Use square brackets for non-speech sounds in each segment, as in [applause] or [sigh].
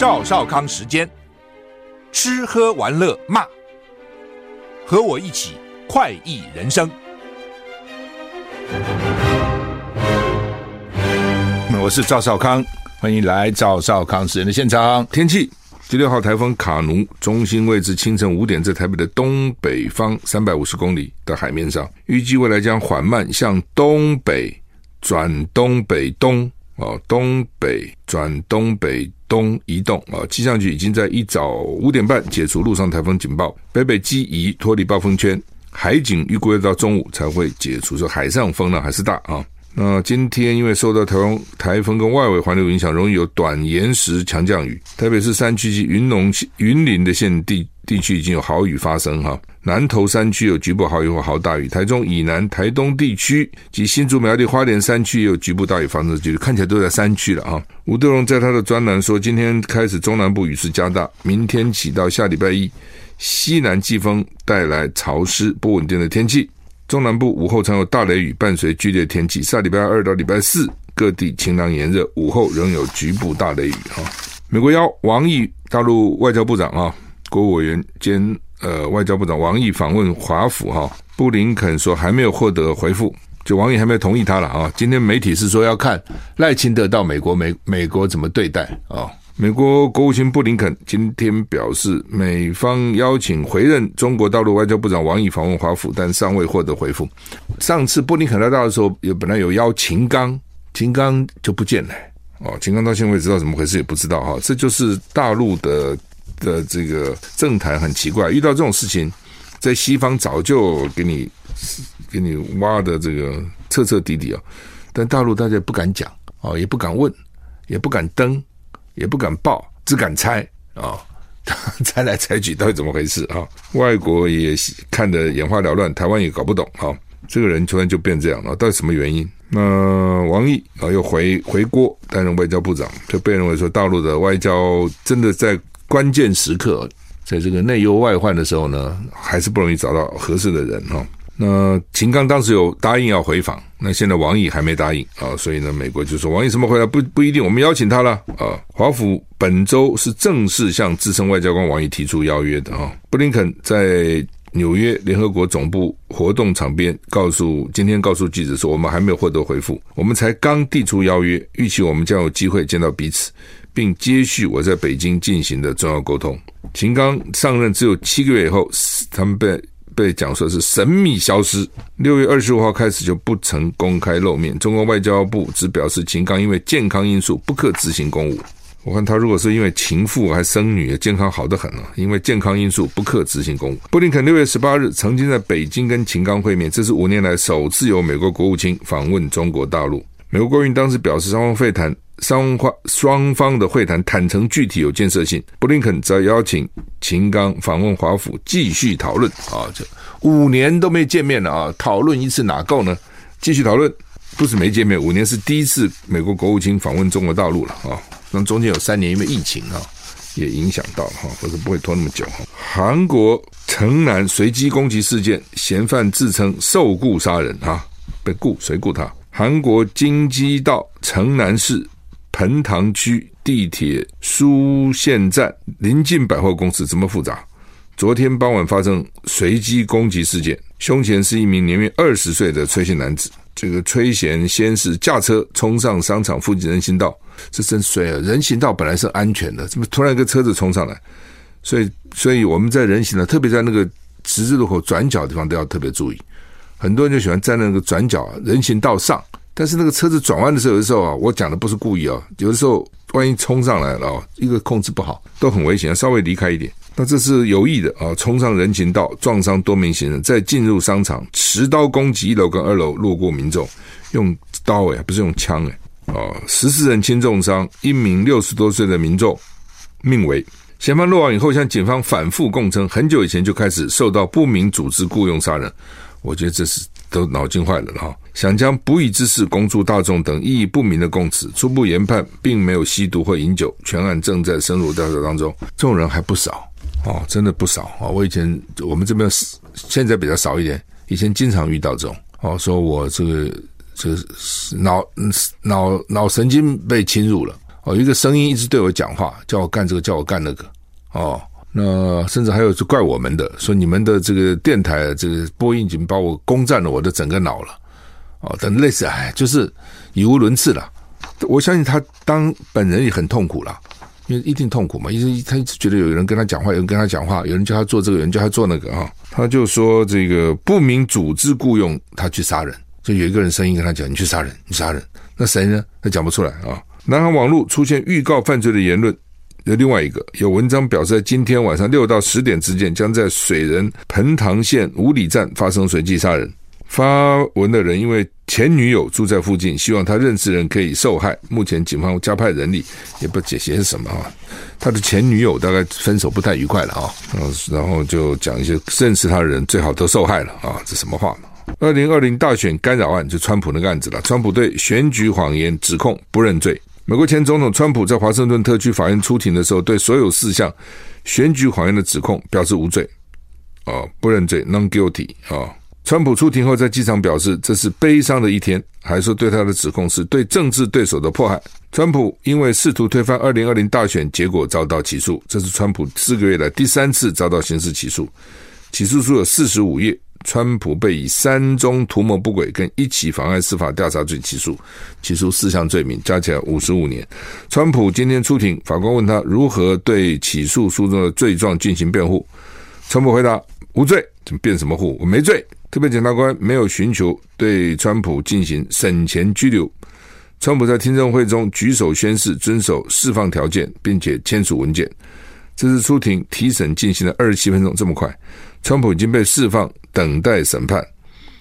赵少康时间，吃喝玩乐骂，和我一起快意人生。我是赵少康，欢迎来赵少康时间的现场。天气。第六号台风卡努中心位置清晨五点，在台北的东北方三百五十公里的海面上，预计未来将缓慢向东北转东北东哦，东北转东北东移动啊。气象局已经在一早五点半解除陆上台风警报，北北基宜脱离暴风圈，海警预估要到中午才会解除。说海上风呢还是大啊。那今天因为受到台风、台风跟外围环流影响，容易有短延时强降雨。特别是山区及云龙、云林的县地地区已经有豪雨发生哈。南投山区有局部豪雨或豪大雨，台中以南、台东地区及新竹苗栗花莲山区也有局部大雨发生，就是看起来都在山区了啊。吴德荣在他的专栏说，今天开始中南部雨势加大，明天起到下礼拜一，西南季风带来潮湿不稳定的天气。中南部午后常有大雷雨，伴随剧烈天气。下礼拜二到礼拜四，各地晴朗炎热，午后仍有局部大雷雨。哈，美国邀王毅，大陆外交部长啊，国务委员兼呃外交部长王毅访问华府。哈，布林肯说还没有获得回复，就王毅还没有同意他了啊。今天媒体是说要看赖清德到美国美美国怎么对待啊。美国国务卿布林肯今天表示，美方邀请回任中国大陆外交部长王毅访问华府，但尚未获得回复。上次布林肯来到的时候，有本来有邀秦刚，秦刚就不见了。哦，秦刚到现在为止知道怎么回事也不知道哈。这就是大陆的的这个政坛很奇怪，遇到这种事情，在西方早就给你给你挖的这个彻彻底底啊，但大陆大家不敢讲啊，也不敢问，也不敢登。也不敢报，只敢猜啊！[laughs] 猜来猜去，到底怎么回事啊？外国也看得眼花缭乱，台湾也搞不懂啊！这个人突然就变这样了，到底什么原因？那王毅啊，又回回国担任外交部长，就被认为说大陆的外交真的在关键时刻，在这个内忧外患的时候呢，还是不容易找到合适的人哈。那秦刚当时有答应要回访，那现在王毅还没答应啊，所以呢，美国就说王毅什么回来不不一定，我们邀请他了啊。华府本周是正式向资深外交官王毅提出邀约的啊。布林肯在纽约联合国总部活动场边告诉今天告诉记者说，我们还没有获得回复，我们才刚递出邀约，预期我们将有机会见到彼此，并接续我在北京进行的重要沟通。秦刚上任只有七个月以后，他们被。被讲说是神秘消失，六月二十五号开始就不曾公开露面。中国外交部只表示，秦刚因为健康因素不可执行公务。我看他如果是因为情妇还生女，健康好得很了。因为健康因素不可执行公务。布林肯六月十八日曾经在北京跟秦刚会面，这是五年来首次由美国国务卿访问中国大陆。美国国务院当时表示，双方会谈。双方双方的会谈坦诚具体有建设性，布林肯则邀请秦刚访问华府继续讨论啊，这五年都没见面了啊，讨论一次哪够呢？继续讨论不是没见面，五年是第一次美国国务卿访问中国大陆了啊，那中间有三年因为疫情啊也影响到哈，或者不会拖那么久哈。韩国城南随机攻击事件，嫌犯自称受雇杀人啊，被雇谁雇他？韩国京畿道城南市。彭塘区地铁苏县站临近百货公司，这么复杂？昨天傍晚发生随机攻击事件，凶嫌是一名年约二十岁的崔姓男子。这个崔贤先是驾车冲上商场附近人行道，这真衰啊！人行道本来是安全的，怎么突然一个车子冲上来？所以，所以我们在人行道，特别在那个十字路口转角的地方都要特别注意。很多人就喜欢站在那个转角人行道上。但是那个车子转弯的时候，有的时候啊，我讲的不是故意啊，有的时候万一冲上来了啊，一个控制不好，都很危险，稍微离开一点。那这是有意的啊，冲上人行道，撞伤多名行人，再进入商场，持刀攻击一楼跟二楼路过民众，用刀诶，不是用枪诶，啊，十四人轻重伤，一名六十多岁的民众命危。嫌犯落网以后，向警方反复供称，很久以前就开始受到不明组织雇佣杀人。我觉得这是。都脑筋坏了哈！想将不义之事公诸大众等意义不明的供词，初步研判并没有吸毒或饮酒，全案正在深入调查当中。这种人还不少哦，真的不少啊！我以前我们这边现在比较少一点，以前经常遇到这种哦，说我这个这个脑脑脑神经被侵入了哦，一个声音一直对我讲话，叫我干这个，叫我干那个，哦，那甚至还有是怪我们的，说你们的这个电台这个播音已经把我攻占了我的整个脑了，哦，等类似，哎，就是语无伦次了。我相信他当本人也很痛苦了，因为一定痛苦嘛，因为他一直觉得有人跟他讲话，有人跟他讲话，有人叫他做这个，有人叫他做那个啊，他就说这个不明组织雇佣他去杀人，就有一个人声音跟他讲，你去杀人，你杀人，那谁呢？他讲不出来啊。南韩网络出现预告犯罪的言论，有另外一个有文章表示，在今天晚上六到十点之间，将在水仁盆塘县五里站发生随机杀人。发文的人因为前女友住在附近，希望他认识人可以受害。目前警方加派人力，也不解析是什么啊。他的前女友大概分手不太愉快了啊，然后就讲一些认识他的人最好都受害了啊，这什么话嘛？二零二零大选干扰案就川普那个案子了，川普对选举谎言指控不认罪。美国前总统川普在华盛顿特区法院出庭的时候，对所有四项选举谎言的指控表示无罪，啊，不认罪，non guilty 啊。川普出庭后在机场表示，这是悲伤的一天，还说对他的指控是对政治对手的迫害。川普因为试图推翻二零二零大选结果遭到起诉，这是川普四个月来第三次遭到刑事起诉，起诉书有四十五页。川普被以三宗图谋不轨跟一起妨碍司法调查罪起诉，起诉四项罪名，加起来五十五年。川普今天出庭，法官问他如何对起诉书中的罪状进行辩护，川普回答无罪，怎么辩什么护？我没罪。特别检察官没有寻求对川普进行审前拘留。川普在听证会中举手宣誓遵守释放条件，并且签署文件。这次出庭提审进行了二十七分钟，这么快。川普已经被释放，等待审判。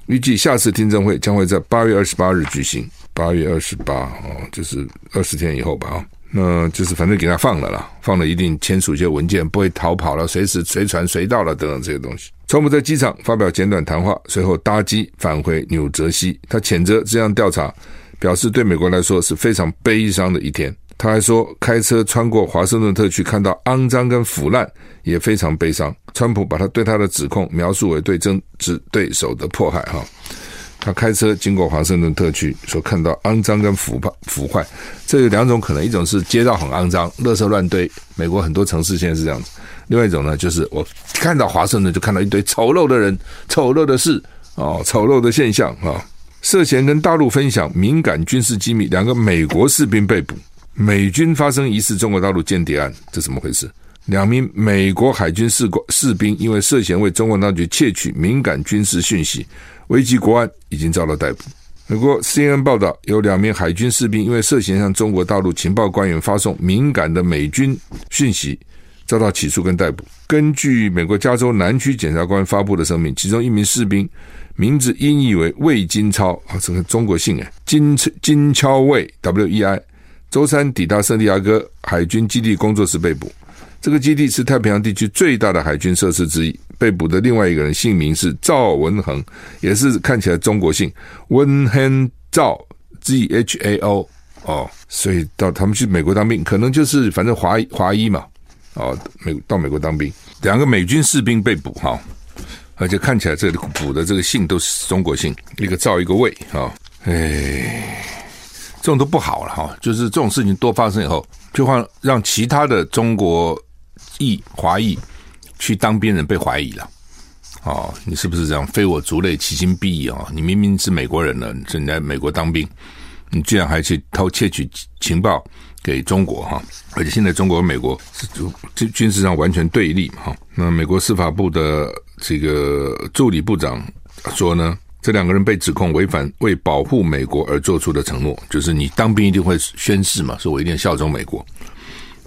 预计下次听证会将会在八月二十八日举行。八月二十八哦，就是二十天以后吧啊，那就是反正给他放了啦，放了一定签署一些文件，不会逃跑了，随时随传随到了等等这些东西。川普在机场发表简短谈话，随后搭机返回纽泽西。他谴责这项调查，表示对美国来说是非常悲伤的一天。他还说，开车穿过华盛顿特区，看到肮脏跟腐烂，也非常悲伤。川普把他对他的指控描述为对政治对手的迫害。哈，他开车经过华盛顿特区，说看到肮脏跟腐败腐坏。这有两种可能：一种是街道很肮脏，垃圾乱堆，美国很多城市现在是这样子；另外一种呢，就是我看到华盛顿就看到一堆丑陋的人、丑陋的事哦，丑陋的现象啊，涉嫌跟大陆分享敏感军事机密，两个美国士兵被捕。美军发生疑似中国大陆间谍案，这怎么回事？两名美国海军士官士兵因为涉嫌为中国当局窃取敏感军事讯息，危及国安，已经遭到逮捕。美国 CNN 报道，有两名海军士兵因为涉嫌向中国大陆情报官员发送敏感的美军讯息，遭到起诉跟逮捕。根据美国加州南区检察官发布的声明，其中一名士兵名字音译为魏金超啊，这个中国姓哎，金金超魏 W E I。周三抵达圣地亚哥海军基地工作时被捕。这个基地是太平洋地区最大的海军设施之一。被捕的另外一个人姓名是赵文恒，也是看起来中国姓温亨赵 Z H A O 哦，所以到他们去美国当兵，可能就是反正华华裔嘛哦，美到美国当兵，两个美军士兵被捕哈，而且看起来这里捕的这个姓都是中国姓，一个赵一个魏啊，哎。这种都不好了哈，就是这种事情多发生以后，就会让其他的中国裔华裔去当兵人被怀疑了。哦，你是不是这样？非我族类，其心必异啊！你明明是美国人了，你在美国当兵，你居然还去偷窃取情报给中国哈！而且现在中国和美国是军军事上完全对立嘛哈。那美国司法部的这个助理部长说呢？这两个人被指控违反为保护美国而做出的承诺，就是你当兵一定会宣誓嘛，说我一定要效忠美国，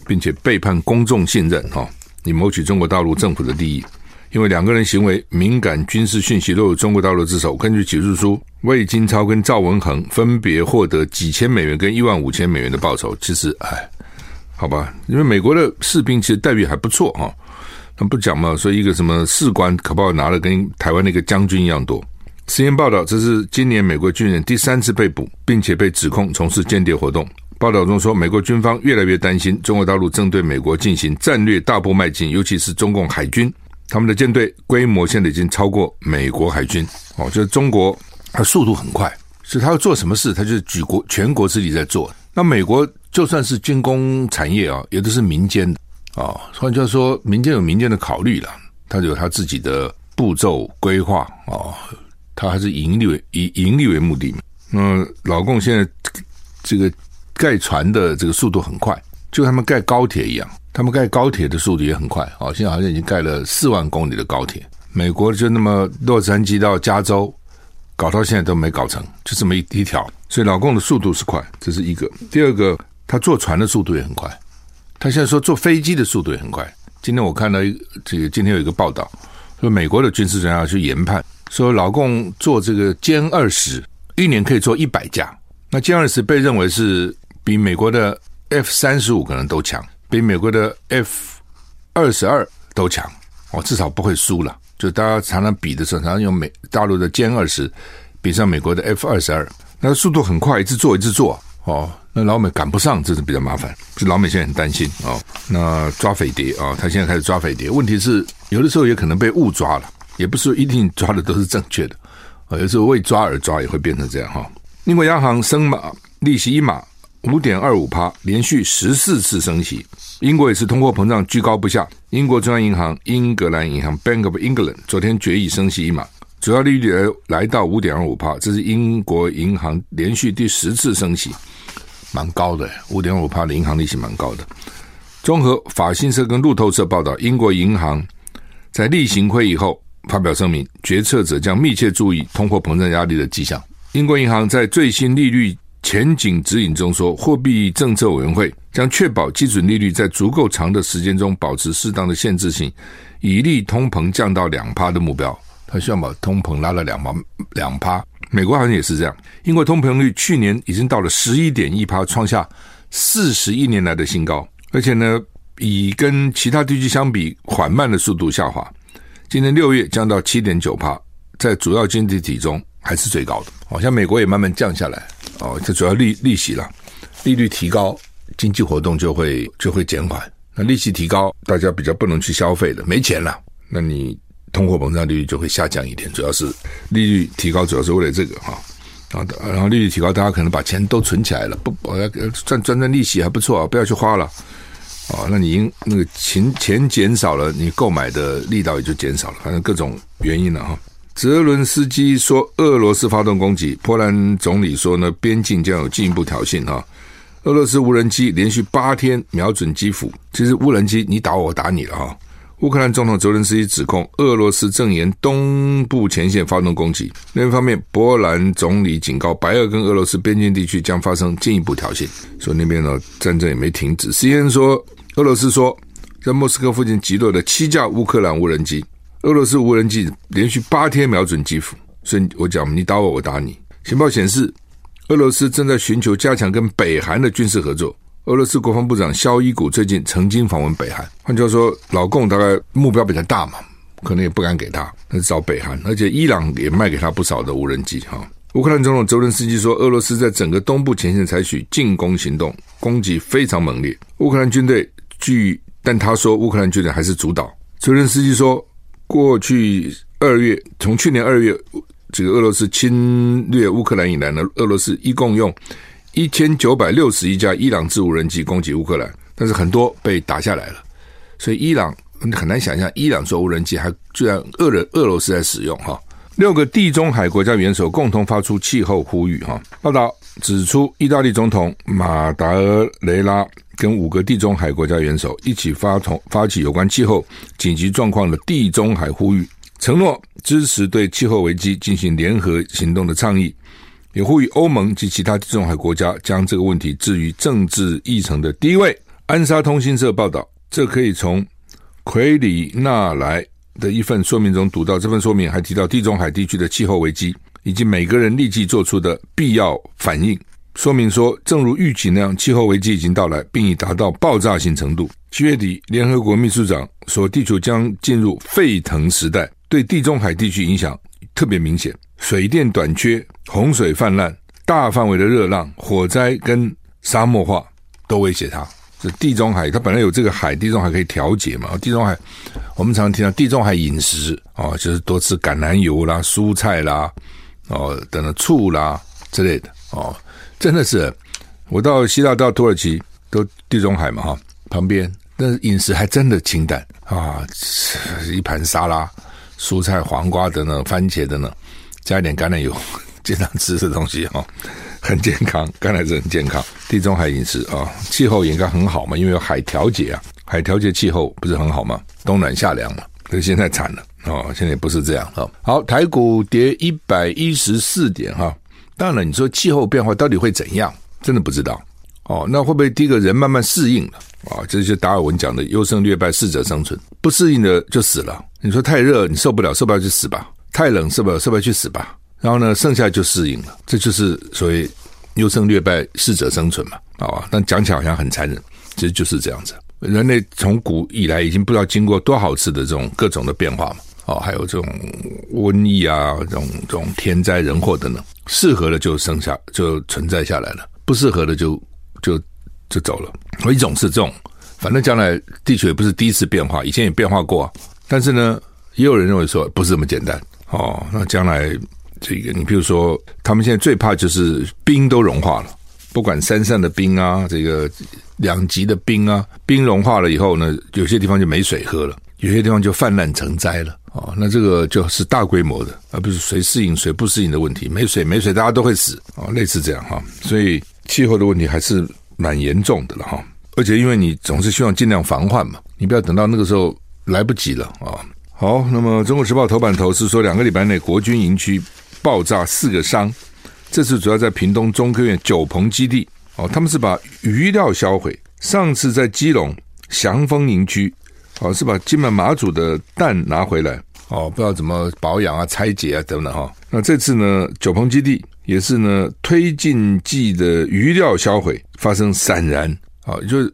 并且背叛公众信任哈，你谋取中国大陆政府的利益。因为两个人行为敏感军事讯息落入中国大陆之手，根据起诉书，魏金超跟赵文恒分别获得几千美元跟一万五千美元的报酬。其实，哎，好吧，因为美国的士兵其实待遇还不错哈，他不讲嘛，说一个什么士官可不好拿了跟台湾那个将军一样多。实验报道，这是今年美国军人第三次被捕，并且被指控从事间谍活动。报道中说，美国军方越来越担心中国大陆正对美国进行战略大步迈进，尤其是中共海军，他们的舰队规模现在已经超过美国海军。哦，就是中国，它速度很快，所以他要做什么事，他就是举国全国之力在做。那美国就算是军工产业啊，也都是民间的啊。换句话说，民间有民间的考虑了，他有他自己的步骤规划啊，他还是盈利为以盈利为目的嘛。那老共现在这个盖船的这个速度很快，就他们盖高铁一样，他们盖高铁的速度也很快啊。现在好像已经盖了四万公里的高铁，美国就那么洛杉矶到加州。搞到现在都没搞成，就这么一一条，所以老共的速度是快，这是一个。第二个，他坐船的速度也很快，他现在说坐飞机的速度也很快。今天我看到一这个，今天有一个报道，说美国的军事专家去研判，说老共做这个歼二十，一年可以做一百架。那歼二十被认为是比美国的 F 三十五可能都强，比美国的 F 二十二都强，哦，至少不会输了。就大家常常比的时候，常常用美大陆的歼二十比上美国的 F 二十二，那速度很快，一直做一直做哦。那老美赶不上，这是比较麻烦。就老美现在很担心哦。那抓匪谍啊，他现在开始抓匪谍，问题是有的时候也可能被误抓了，也不是一定抓的都是正确的啊。有时候为抓而抓也会变成这样哈。英国央行升码利息一码。五点二五趴，连续十四次升息。英国也是通货膨胀居高不下。英国中央银行英格兰银行 Bank of England 昨天决议升息一码，主要利率来来到五点二五趴，这是英国银行连续第十次升息，蛮高的。五点五趴的银行利息蛮高的。综合法新社跟路透社报道，英国银行在例行会议后发表声明，决策者将密切注意通货膨胀压力的迹象。英国银行在最新利率。前景指引中说，货币政策委员会将确保基准利率在足够长的时间中保持适当的限制性，以利通膨降到两趴的目标。他希望把通膨拉了两趴，两趴。美国好像也是这样。英国通膨率去年已经到了十一点一趴，创下四十一年来的新高，而且呢，以跟其他地区相比缓慢的速度下滑。今年六月降到七点九趴，在主要经济体中还是最高的。好像美国也慢慢降下来。哦，这主要利利息了，利率提高，经济活动就会就会减缓。那利息提高，大家比较不能去消费的，没钱了，那你通货膨胀率就会下降一点。主要是利率提高，主要是为了这个哈。啊，然后利率提高，大家可能把钱都存起来了，不，我要赚赚赚利息还不错啊，不要去花了。哦，那你因那个钱钱减少了，你购买的力道也就减少了，反正各种原因了哈。泽伦斯基说：“俄罗斯发动攻击。”波兰总理说：“呢，边境将有进一步挑衅。”哈，俄罗斯无人机连续八天瞄准基辅。其实无人机你打我，打你了哈。乌克兰总统泽伦斯基指控俄罗斯正沿东部前线发动攻击。另一方面，波兰总理警告白俄跟俄罗斯边境地区将发生进一步挑衅，说那边呢战争也没停止。CNN 说，俄罗斯说在莫斯科附近击落了七架乌克兰无人机。俄罗斯无人机连续八天瞄准基辅，所以我讲你打我，我打你。情报显示，俄罗斯正在寻求加强跟北韩的军事合作。俄罗斯国防部长肖伊古最近曾经访问北韩，换句话说，老共大概目标比较大嘛，可能也不敢给他，那找北韩。而且伊朗也卖给他不少的无人机哈。乌克兰总统泽伦斯基说，俄罗斯在整个东部前线采取进攻行动，攻击非常猛烈。乌克兰军队据，但他说乌克兰军队还是主导。泽伦斯基说。过去二月，从去年二月这个俄罗斯侵略乌克兰以来呢，俄罗斯一共用一千九百六十一架伊朗制无人机攻击乌克兰，但是很多被打下来了，所以伊朗很难想象伊朗做无人机还居然俄人俄罗斯在使用哈。六个地中海国家元首共同发出气候呼吁哈。报道指出，意大利总统马达雷拉。跟五个地中海国家元首一起发同发起有关气候紧急状况的地中海呼吁，承诺支持对气候危机进行联合行动的倡议，也呼吁欧盟及其他地中海国家将这个问题置于政治议程的第一位。安莎通讯社报道，这可以从奎里纳莱的一份说明中读到。这份说明还提到地中海地区的气候危机以及每个人立即做出的必要反应。说明说，正如预期那样，气候危机已经到来，并已达到爆炸性程度。七月底，联合国秘书长说，地球将进入沸腾时代，对地中海地区影响特别明显，水电短缺、洪水泛滥、大范围的热浪、火灾跟沙漠化都威胁它。这地中海，它本来有这个海，地中海可以调节嘛。地中海，我们常常听到地中海饮食哦，就是多吃橄榄油啦、蔬菜啦、哦等等醋啦之类的哦。真的是，我到希腊到土耳其都地中海嘛哈，旁边，那饮食还真的清淡啊，一盘沙拉、蔬菜、黄瓜等等、番茄等等，加一点橄榄油，[laughs] 经常吃的东西哈，很健康，橄榄是很健康。地中海饮食啊，气候应该很好嘛，因为有海调节啊，海调节气候不是很好吗？冬暖夏凉嘛。可是现在惨了哦，现在也不是这样啊。好，台股跌一百一十四点哈。当然了，你说气候变化到底会怎样？真的不知道哦。那会不会第一个人慢慢适应了啊？这就达尔文讲的优胜劣败，适者生存。不适应的就死了。你说太热，你受不了，受不了就死吧；太冷，受不了，受不了去死吧。然后呢，剩下就适应了。这就是所谓优胜劣败，适者生存嘛。啊，但讲起来好像很残忍，其实就是这样子。人类从古以来已经不知道经过多少次的这种各种的变化嘛，哦，还有这种瘟疫啊，这种这种天灾人祸等等，适合的就生下就存在下来了，不适合的就就就走了。一种是这种，反正将来地球也不是第一次变化，以前也变化过啊，但是呢，也有人认为说不是这么简单哦。那将来这个，你比如说，他们现在最怕就是冰都融化了。不管山上的冰啊，这个两极的冰啊，冰融化了以后呢，有些地方就没水喝了，有些地方就泛滥成灾了哦。那这个就是大规模的，而不是谁适应谁不适应的问题。没水没水，大家都会死啊，类似这样哈。所以气候的问题还是蛮严重的了哈。而且因为你总是希望尽量防患嘛，你不要等到那个时候来不及了啊。好，那么《中国时报》头版头是说，两个礼拜内国军营区爆炸四个伤。这次主要在屏东中科院九鹏基地哦，他们是把余料销毁。上次在基隆祥丰营区，哦是把金门马祖的蛋拿回来哦，不知道怎么保养啊、拆解啊等等哈。那这次呢，九鹏基地也是呢，推进剂的余料销毁发生闪燃啊，就是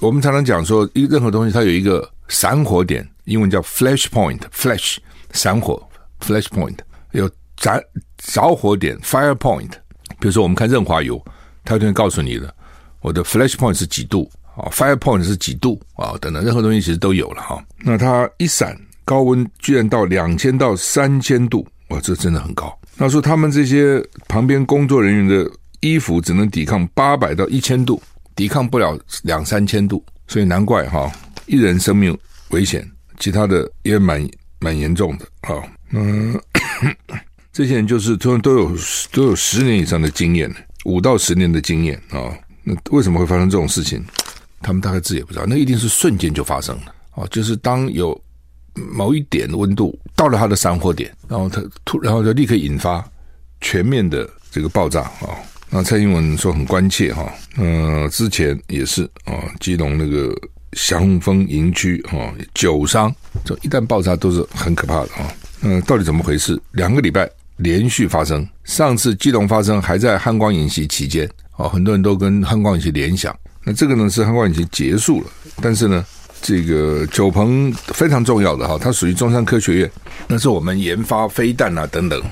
我们常常讲说，一任何东西它有一个闪火点，英文叫 flash point，flash 闪火 flash point 有。着着火点 fire point，比如说我们看润滑油，它就会告诉你的，我的 flash point 是几度啊，fire point 是几度啊，等等，任何东西其实都有了哈。那它一闪，高温居然到两千到三千度，哇，这真的很高。那说他们这些旁边工作人员的衣服只能抵抗八百到一千度，抵抗不了两三千度，所以难怪哈，一人生命危险，其他的也蛮蛮严重的啊。嗯。[coughs] 这些人就是他们都有都有十年以上的经验，五到十年的经验啊。那为什么会发生这种事情？他们大概自己也不知道。那一定是瞬间就发生了啊！就是当有某一点的温度到了它的散火点，然后它突，然后就立刻引发全面的这个爆炸啊。那蔡英文说很关切哈，嗯，之前也是啊，基隆那个祥丰营区啊，九伤，这一旦爆炸都是很可怕的啊。嗯，到底怎么回事？两个礼拜。连续发生，上次基隆发生还在汉光演习期间，哦，很多人都跟汉光演习联想。那这个呢是汉光演习结束了，但是呢，这个九鹏非常重要的哈，它属于中山科学院，那是我们研发飞弹啊等等，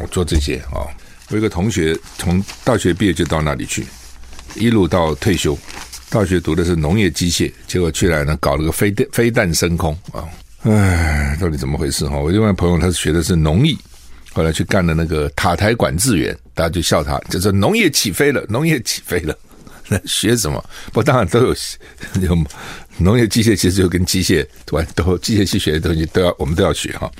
我做这些啊。我有一个同学从大学毕业就到那里去，一路到退休，大学读的是农业机械，结果去来呢搞了个飞弹飞弹升空啊，唉，到底怎么回事哈？我另外朋友他是学的是农艺。后来去干了那个塔台管制员，大家就笑他，就是农业起飞了，农业起飞了。那学什么？不，当然都有有农业机械，其实就跟机械完都机械系学的东西都要，我们都要学哈。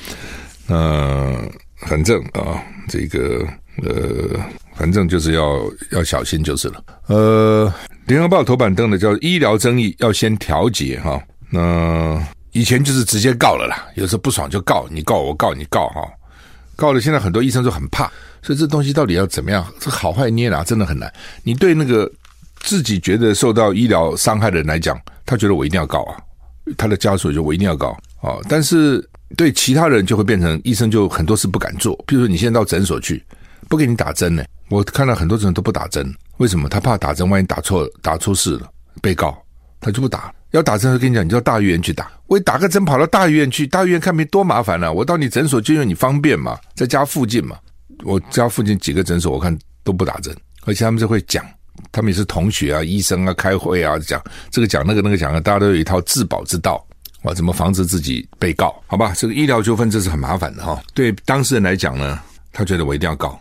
嗯，反正啊，这个呃，反正就是要要小心就是了。呃，联合报头版登的叫医疗争议要先调解哈。那以前就是直接告了啦，有时候不爽就告，你告我告你告哈。告了，现在很多医生都很怕，所以这东西到底要怎么样？这好坏捏拿真的很难。你对那个自己觉得受到医疗伤害的人来讲，他觉得我一定要告啊，他的家属就我一定要告啊。但是对其他人就会变成医生就很多事不敢做。譬如说你现在到诊所去，不给你打针呢，我看到很多人都不打针，为什么？他怕打针，万一打错打出事了，被告他就不打。要打针，我跟你讲，你就到大医院去打。我一打个针，跑到大医院去，大医院看病多麻烦啊！我到你诊所就因为你方便嘛，在家附近嘛。我家附近几个诊所，我看都不打针，而且他们就会讲，他们也是同学啊、医生啊，开会啊，讲这个讲那个那个讲，大家都有一套自保之道啊，怎么防止自己被告？好吧，这个医疗纠纷这是很麻烦的哈。对当事人来讲呢，他觉得我一定要告，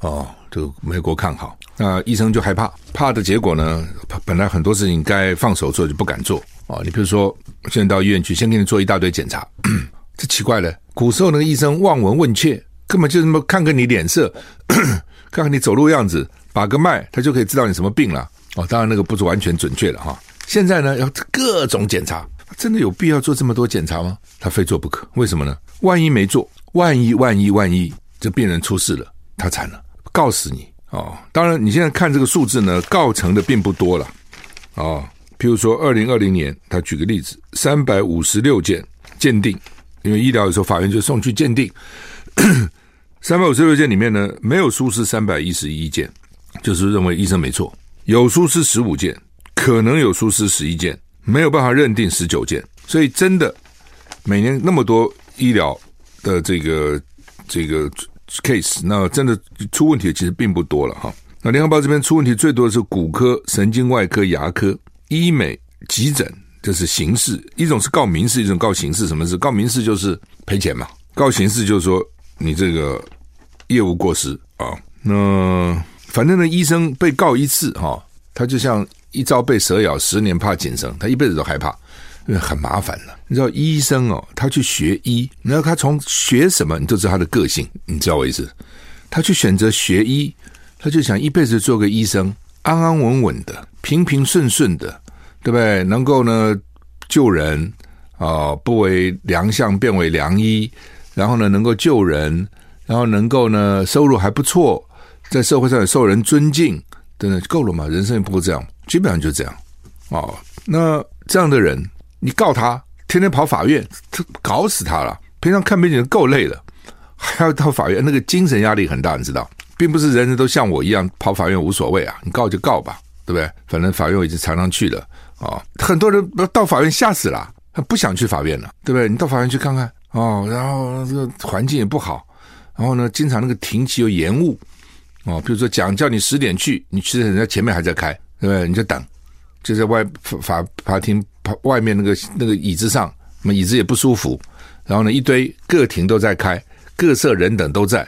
哦，就美国看好，那医生就害怕，怕的结果呢，本来很多事情该放手做就不敢做哦。你比如说，现在到医院去，先给你做一大堆检查，[coughs] 这奇怪了，古时候那个医生望闻问切，根本就这么看看你脸色，[coughs] 看看你走路样子，把个脉，他就可以知道你什么病了哦。当然那个不是完全准确的哈。现在呢，要各种检查，真的有必要做这么多检查吗？他非做不可，为什么呢？万一没做，万一万一万一，这病人出事了，他惨了，告死你哦！当然，你现在看这个数字呢，告成的并不多了哦。譬如说，二零二零年，他举个例子，三百五十六件鉴定，因为医疗的时候法院就送去鉴定，三百五十六件里面呢，没有疏失三百一十一件，就是认为医生没错，有疏失十五件。可能有疏失十一件，没有办法认定十九件，所以真的每年那么多医疗的这个这个 case，那真的出问题其实并不多了哈。那联合报这边出问题最多的是骨科、神经外科、牙科、医美、急诊，这是刑事，一种是告民事，一种告刑事。什么是告民事？就是赔钱嘛。告刑事就是说你这个业务过失啊。那反正呢，医生被告一次哈，他就像。一朝被蛇咬，十年怕井绳。他一辈子都害怕，因为很麻烦了。你知道医生哦，他去学医，你知道他从学什么，你就知道他的个性。你知道我意思？他去选择学医，他就想一辈子做个医生，安安稳稳的，平平顺顺的，对不对？能够呢救人啊、不为良相，便为良医。然后呢，能够救人，然后能够呢收入还不错，在社会上也受人尊敬，真的够了嘛？人生也不够这样。基本上就这样，哦，那这样的人，你告他，天天跑法院，他搞死他了。平常看病人够累了，还要到法院，那个精神压力很大，你知道，并不是人人都像我一样跑法院无所谓啊，你告就告吧，对不对？反正法院我已经常常去了啊、很多人到法院吓死了，他不想去法院了，对不对？你到法院去看看哦，然后这个环境也不好，然后呢，经常那个庭期又延误哦，比如说讲叫你十点去，你其实人家前面还在开。对不对？你就等，就在外法法庭外面那个那个椅子上，那么椅子也不舒服。然后呢，一堆各庭都在开，各色人等都在，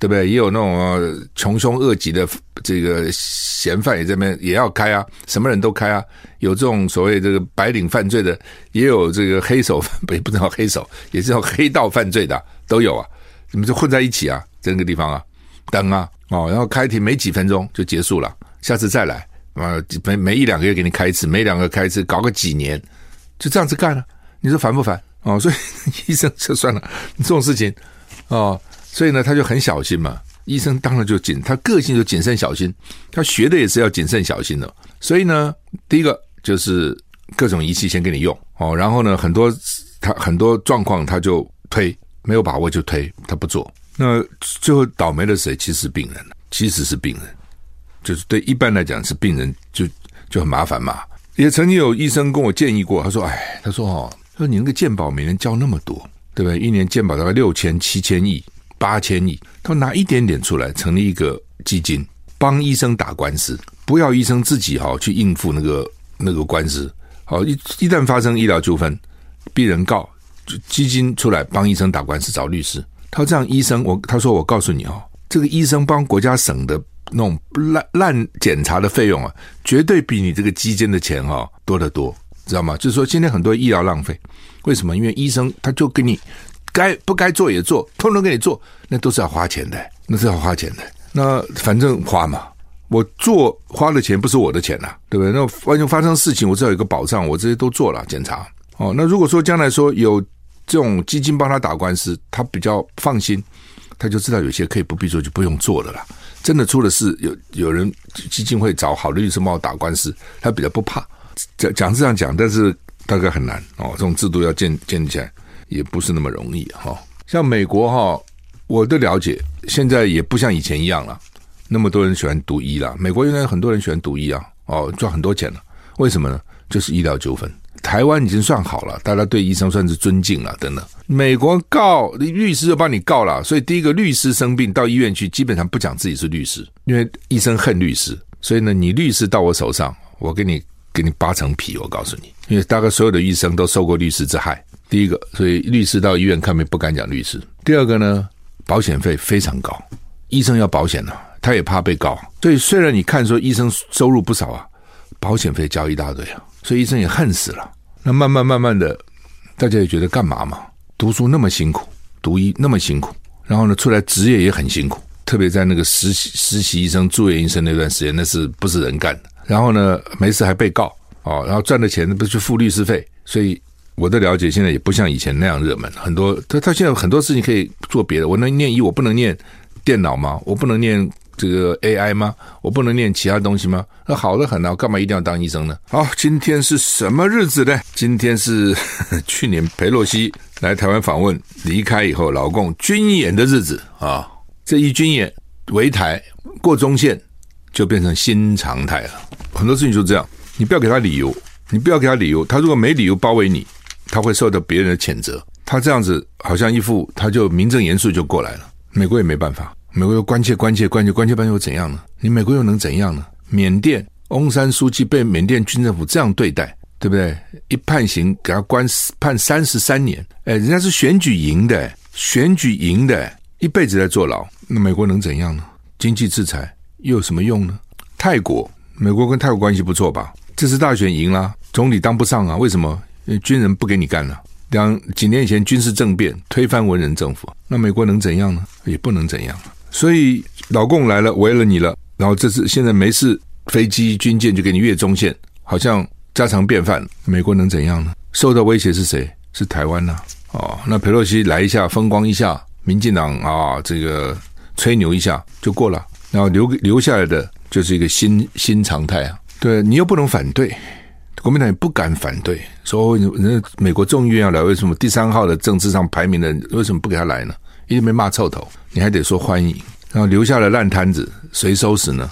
对不对？也有那种穷凶恶极的这个嫌犯也在那也要开啊，什么人都开啊。有这种所谓这个白领犯罪的，也有这个黑手，[laughs] 不不知道黑手，也是叫黑道犯罪的都有啊。你们就混在一起啊，在那个地方啊，等啊，哦，然后开庭没几分钟就结束了，下次再来。啊，每每一两个月给你开一次，每两个开一次，搞个几年，就这样子干了。你说烦不烦？哦，所以 [laughs] 医生就算了，这种事情哦，所以呢，他就很小心嘛。医生当然就谨，他个性就谨慎小心，他学的也是要谨慎小心的。所以呢，第一个就是各种仪器先给你用哦，然后呢，很多他很多状况他就推，没有把握就推，他不做。那最后倒霉的谁？其实是病人，其实是病人。就是对一般来讲是病人就就很麻烦嘛，也曾经有医生跟我建议过，他说：“哎，他说哦，他说你那个健保每年交那么多，对不对？一年健保大概六千、七千亿、八千亿，他拿一点点出来成立一个基金，帮医生打官司，不要医生自己哈去应付那个那个官司。好，一一旦发生医疗纠纷，病人告，基金出来帮医生打官司，找律师。他这样医生，我他说我告诉你哦，这个医生帮国家省的。”那种烂烂检查的费用啊，绝对比你这个基金的钱哈、哦、多得多，知道吗？就是说，今天很多医疗浪费，为什么？因为医生他就给你该不该做也做，通通给你做，那都是要花钱的，那是要花钱的。那反正花嘛，我做花的钱不是我的钱呐、对不对？那万一发生事情，我至少有个保障，我这些都做了检查。哦，那如果说将来说有这种基金帮他打官司，他比较放心，他就知道有些可以不必做，就不用做了啦。真的出了事，有有人基金会找好的律师帮我打官司，他比较不怕。讲讲是这样讲，但是大概很难哦。这种制度要建建立起来，也不是那么容易哈、哦。像美国哈、我的了解现在也不像以前一样了，那么多人喜欢读医了。美国原来很多人喜欢读医啊，哦，赚很多钱了。为什么呢？就是医疗纠纷。台湾已经算好了，大家对医生算是尊敬了，等等。美国告律师就帮你告了，所以第一个律师生病到医院去，基本上不讲自己是律师，因为医生恨律师，所以呢，你律师到我手上，我给你给你扒层皮，我告诉你，因为大概所有的医生都受过律师之害。第一个，所以律师到医院看病不敢讲律师。第二个呢，保险费非常高，医生要保险呢、啊，他也怕被告。所以虽然你看说医生收入不少啊，保险费交一大堆啊，所以医生也恨死了。那慢慢慢慢的，大家也觉得干嘛嘛？读书那么辛苦，读医那么辛苦，然后呢，出来职业也很辛苦，特别在那个实习实习医生、住院医生那段时间，那是不是人干的？然后呢，没事还被告哦，然后赚的钱不去付律师费，所以我的了解现在也不像以前那样热门。很多他他现在很多事情可以做别的，我能念医，我不能念电脑吗？我不能念这个 AI 吗？我不能念其他东西吗？那好的很啊，我干嘛一定要当医生呢？好，今天是什么日子呢？今天是 [laughs] 去年裴洛西来台湾访问离开以后，老共军演的日子啊。这一军演围台过中线。就变成新常态了，很多事情就这样，你不要给他理由，你不要给他理由，他如果没理由包围你，他会受到别人的谴责。他这样子好像一副他就名正言顺就过来了，美国也没办法，美国又关切关切关切关切关切又怎样呢？你美国又能怎样呢？缅甸翁山书记被缅甸军政府这样对待，对不对？一判刑给他关判三十三年，哎，人家是选举赢的，选举赢的，一辈子在坐牢，那美国能怎样呢？经济制裁。又有什么用呢？泰国，美国跟泰国关系不错吧？这次大选赢了，总理当不上啊？为什么？因为军人不给你干了。两几年以前军事政变推翻文人政府，那美国能怎样呢？也不能怎样。所以老共来了，围了你了，然后这次现在没事，飞机军舰就给你越中线，好像家常便饭。美国能怎样呢？受到威胁是谁？是台湾呐、哦，那佩洛西来一下，风光一下，民进党啊，这个吹牛一下就过了。然后留留下来的就是一个新新常态啊！对，你又不能反对，国民党也不敢反对，说人家美国众议院要来，为什么第三号的政治上排名的为什么不给他来呢？一定被骂臭头，你还得说欢迎。然后留下了烂摊子，谁收拾呢？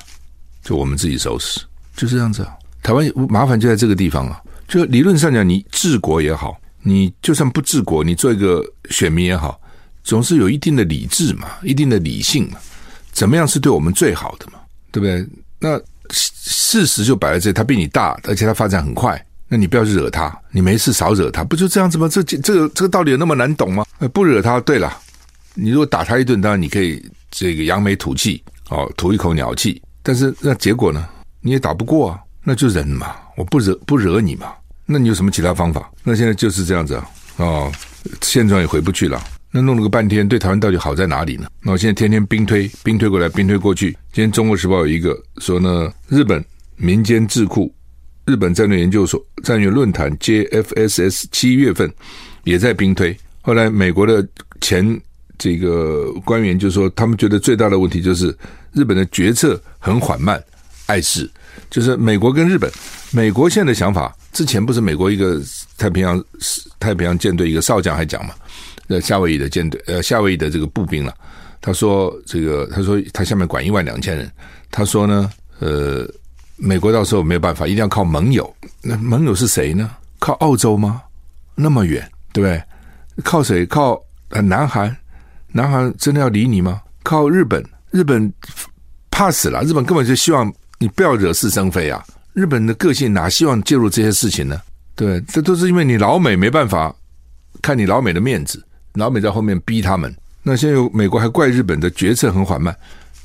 就我们自己收拾，就这样子啊！台湾麻烦就在这个地方啊！就理论上讲，你治国也好，你就算不治国，你做一个选民也好，总是有一定的理智嘛，一定的理性嘛。怎么样是对我们最好的嘛？对不对？那事实就摆在这，他比你大，而且他发展很快，那你不要去惹他，你没事少惹他，不就这样子吗？这这个这个道理有那么难懂吗？不惹他，对了，你如果打他一顿，当然你可以这个扬眉吐气，哦，吐一口鸟气，但是那结果呢？你也打不过啊，那就忍嘛，我不惹不惹你嘛，那你有什么其他方法？那现在就是这样子啊，哦，现状也回不去了。那弄了个半天，对台湾到底好在哪里呢？那我现在天天兵推，兵推过来，兵推过去。今天《中国时报》有一个说呢，日本民间智库、日本战略研究所战略论坛 JFSS 七月份也在兵推。后来美国的前这个官员就说，他们觉得最大的问题就是日本的决策很缓慢，碍事。就是美国跟日本，美国现在的想法，之前不是美国一个太平洋太平洋舰队一个少将还讲嘛？呃，夏威夷的舰队，呃，夏威夷的这个步兵了。他说，这个，他说他下面管一万两千人。他说呢，呃，美国到时候没有办法，一定要靠盟友。那盟友是谁呢？靠澳洲吗？那么远，对不对？靠谁？靠南韩？南韩真的要理你吗？靠日本？日本怕死了，日本根本就希望你不要惹是生非啊。日本的个性哪希望介入这些事情呢？对，这都是因为你老美没办法看你老美的面子。老美在后面逼他们，那现在美国还怪日本的决策很缓慢，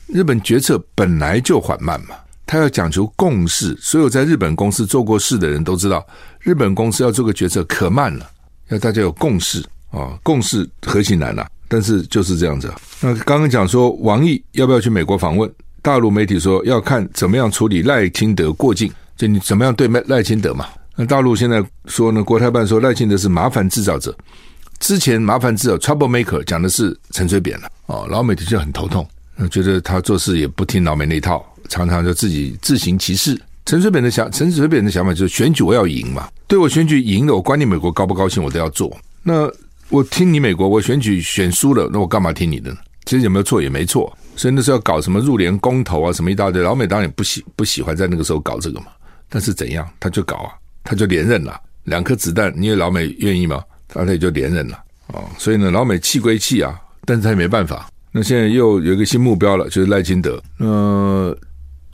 日本决策本来就缓慢嘛，他要讲求共识，所有在日本公司做过事的人都知道，日本公司要做个决策可慢了，要大家有共识啊，共识何其难呐！但是就是这样子。那刚刚讲说王毅要不要去美国访问，大陆媒体说要看怎么样处理赖清德过境，就你怎么样对赖赖清德嘛？那大陆现在说呢，国台办说赖清德是麻烦制造者。之前麻烦制造 trouble maker 讲的是陈水扁了哦，老美的就很头痛，觉得他做事也不听老美那一套，常常就自己自行其事。陈水扁的想，陈水扁的想法就是选举我要赢嘛，对我选举赢了，我管你美国高不高兴，我都要做。那我听你美国，我选举选输了，那我干嘛听你的呢？其实有没有错也没错，所以那时候要搞什么入联公投啊，什么一大堆，老美当然也不喜不喜欢在那个时候搞这个嘛。但是怎样，他就搞啊，他就连任了，两颗子弹，你以为老美愿意吗？他也就连任了哦，所以呢，老美气归气啊，但是他也没办法。那现在又有一个新目标了，就是赖清德。呃，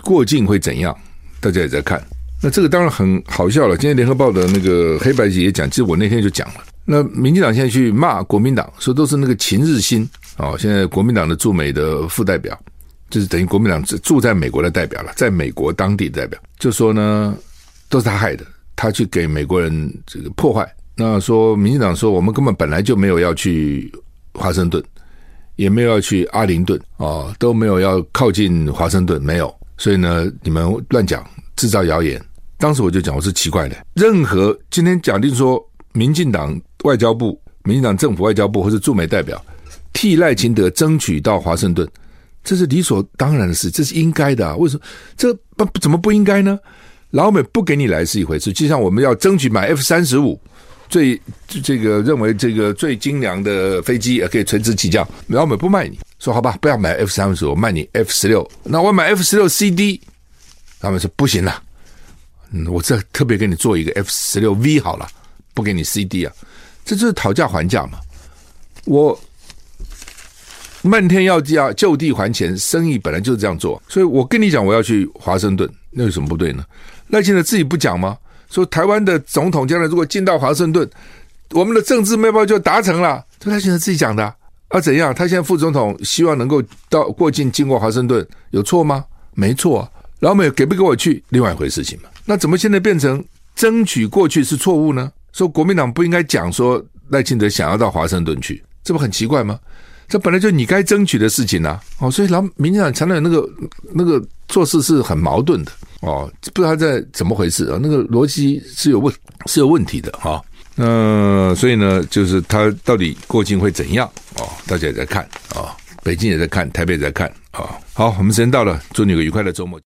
过境会怎样？大家也在看。那这个当然很好笑了。今天联合报的那个黑白姐也讲，其实我那天就讲了。那民进党现在去骂国民党，说都是那个秦日新哦，现在国民党的驻美的副代表就是等于国民党住在美国的代表了，在美国当地的代表，就说呢，都是他害的，他去给美国人这个破坏。那说民进党说，我们根本本来就没有要去华盛顿，也没有要去阿灵顿啊，都没有要靠近华盛顿，没有。所以呢，你们乱讲，制造谣言。当时我就讲，我是奇怪的。任何今天假定说，民进党外交部、民进党政府外交部或是驻美代表替赖清德争取到华盛顿，这是理所当然的事，这是应该的啊。为什么这不怎么不应该呢？老美不给你来是一回事，就像我们要争取买 F 三十五。最这个认为这个最精良的飞机也可以垂直起降，老美不卖你，说好吧，不要买 F 三十五，我卖你 F 十六，那我买 F 十六 CD，他们说不行了，嗯，我这特别给你做一个 F 十六 V 好了，不给你 CD 啊，这就是讨价还价嘛，我漫天要价就地还钱，生意本来就是这样做，所以我跟你讲我要去华盛顿，那有什么不对呢？赖清德自己不讲吗？说台湾的总统将来如果进到华盛顿，我们的政治目标就达成了。这他现在自己讲的啊？怎样？他现在副总统希望能够到过境经过华盛顿，有错吗？没错。老美给不给我去，另外一回事情嘛。那怎么现在变成争取过去是错误呢？说国民党不应该讲说赖清德想要到华盛顿去，这不很奇怪吗？这本来就你该争取的事情啊。哦，所以老民进党常常那个那个做事是很矛盾的。哦，不知道他在怎么回事啊？那个逻辑是有问是有问题的哈。嗯、呃，所以呢，就是他到底过境会怎样？哦，大家也在看啊、哦，北京也在看，台北也在看啊、哦。好，我们时间到了，祝你有个愉快的周末。